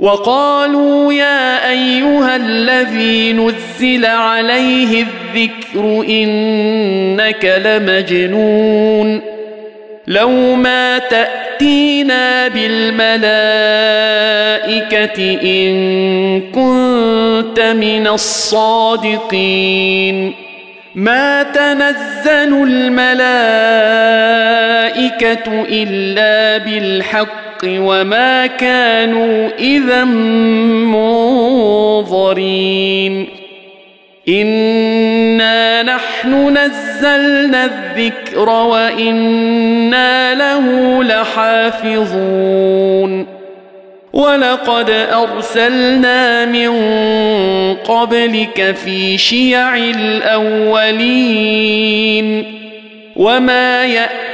وقالوا يا أيها الذي نزل عليه الذكر إنك لمجنون لو ما تأتينا بالملائكة إن كنت من الصادقين. ما تنزل الملائكة إلا بالحق وما كانوا إذا منظرين. انا نحن نزلنا الذكر وأنا له لحافظون. ولقد ارسلنا من قبلك في شيع الاولين. وما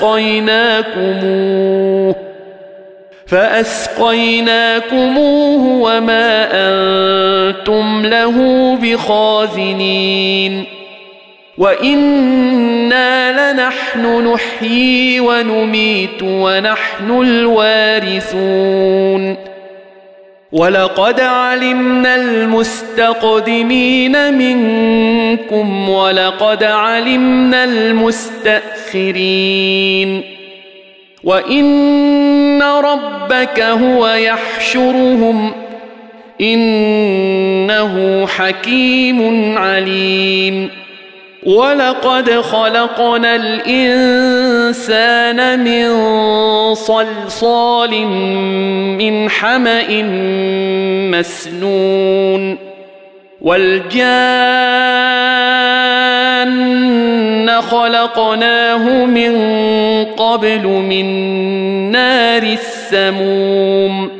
فأسقيناكموه. فأسقيناكموه وما أنتم له بخازنين. وإنا لنحن نحيي ونميت ونحن الوارثون. ولقد علمنا المستقدمين منكم ولقد علمنا المستأخرين وإن ربك هو يحشرهم إنه حكيم عليم ولقد خلقنا الانسان من صلصال من حما مسنون والجان خلقناه من قبل من نار السموم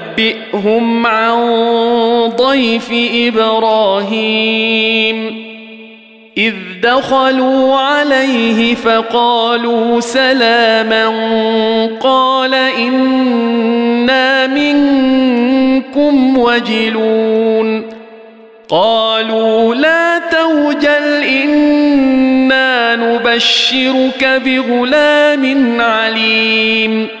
ونبئهم عن ضيف إبراهيم. إذ دخلوا عليه فقالوا سلاما قال إنا منكم وجلون. قالوا لا توجل إنا نبشرك بغلام عليم.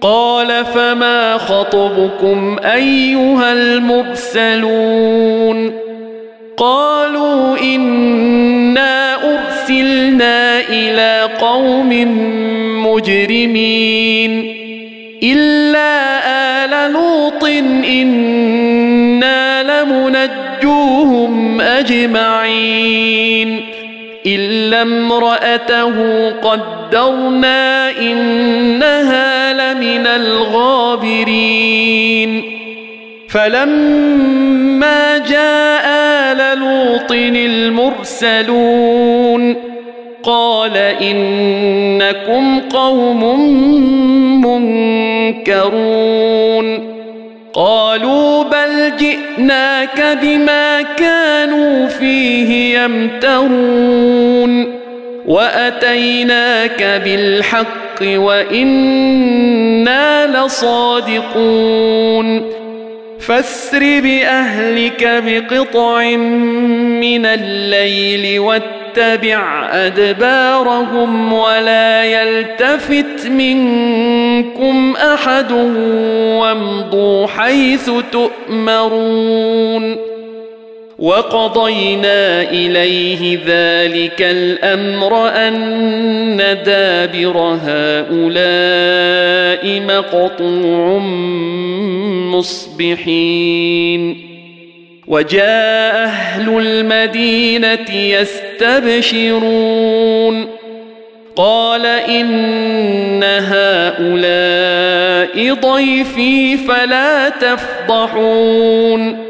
قال فما خطبكم أيها المرسلون قالوا إنا أرسلنا إلى قوم مجرمين إلا آل لوط إنا لمنجون فكلوهم أجمعين إلا امرأته قدرنا إنها لمن الغابرين. فلما جاء آل لوط المرسلون قال إنكم قوم منكرون. قالوا بل جئناك بما كانوا فيه يمترون. وأتيناك بالحق وإنا لصادقون. فاسر بأهلك بقطع من الليل واتبع أدبارهم ولا يلتفت منكم أحد وامضوا حيث تؤمرون. وقضينا إليه ذلك الأمر أن دابر هؤلاء مقطوع مصبحين. وجاء أهل المدينة يستبشرون. قال إن هؤلاء ضيفي فلا تفضحون.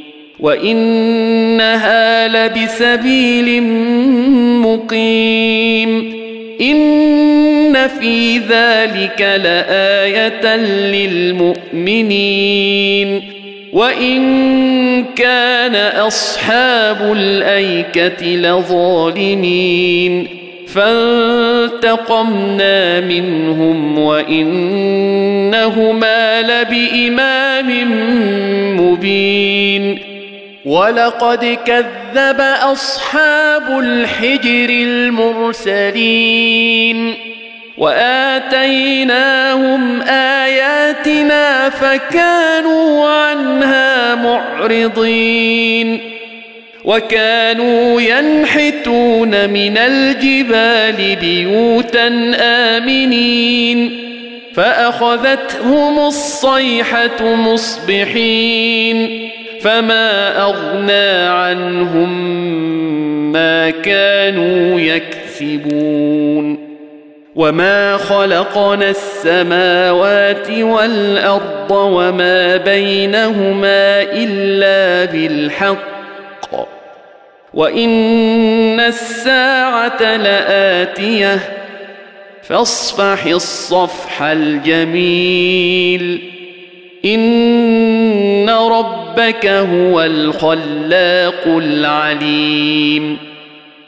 وانها لبسبيل مقيم ان في ذلك لايه للمؤمنين وان كان اصحاب الايكه لظالمين فانتقمنا منهم وانهما لبامام مبين ولقد كذب أصحاب الحجر المرسلين وآتيناهم آياتنا فكانوا عنها معرضين وكانوا ينحتون من الجبال بيوتا آمنين فأخذتهم الصيحة مصبحين فما اغنى عنهم ما كانوا يكسبون وما خلقنا السماوات والارض وما بينهما الا بالحق وان الساعة لاتيه فاصفح الصفح الجميل ان ربك هو الخلاق العليم.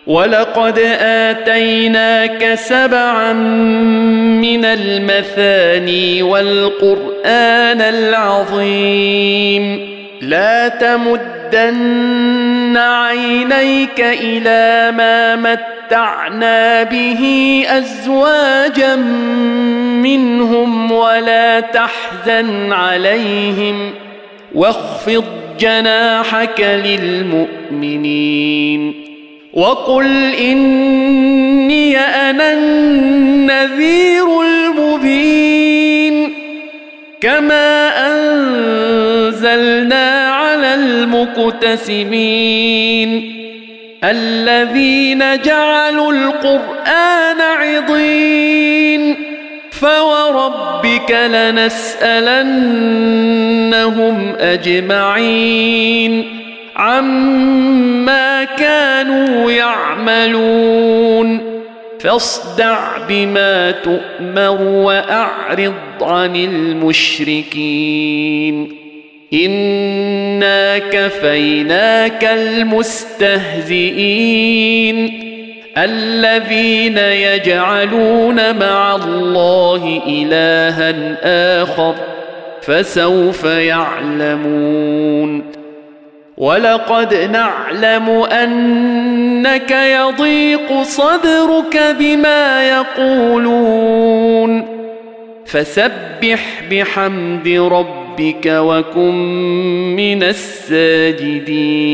ولقد آتيناك سبعا من المثاني والقرآن العظيم. لا تمدن عينيك إلى ما متعنا به أزواجا منهم ولا تحزن عليهم. واخفض جناحك للمؤمنين وقل إني أنا النذير المبين كما أنزلنا على المقتسمين الذين جعلوا القرآن عضين فوربك لنسالنهم اجمعين عما كانوا يعملون فاصدع بما تؤمر واعرض عن المشركين انا كفيناك المستهزئين الذين يجعلون مع الله إلها آخر فسوف يعلمون. ولقد نعلم انك يضيق صدرك بما يقولون. فسبح بحمد ربك وكن من الساجدين.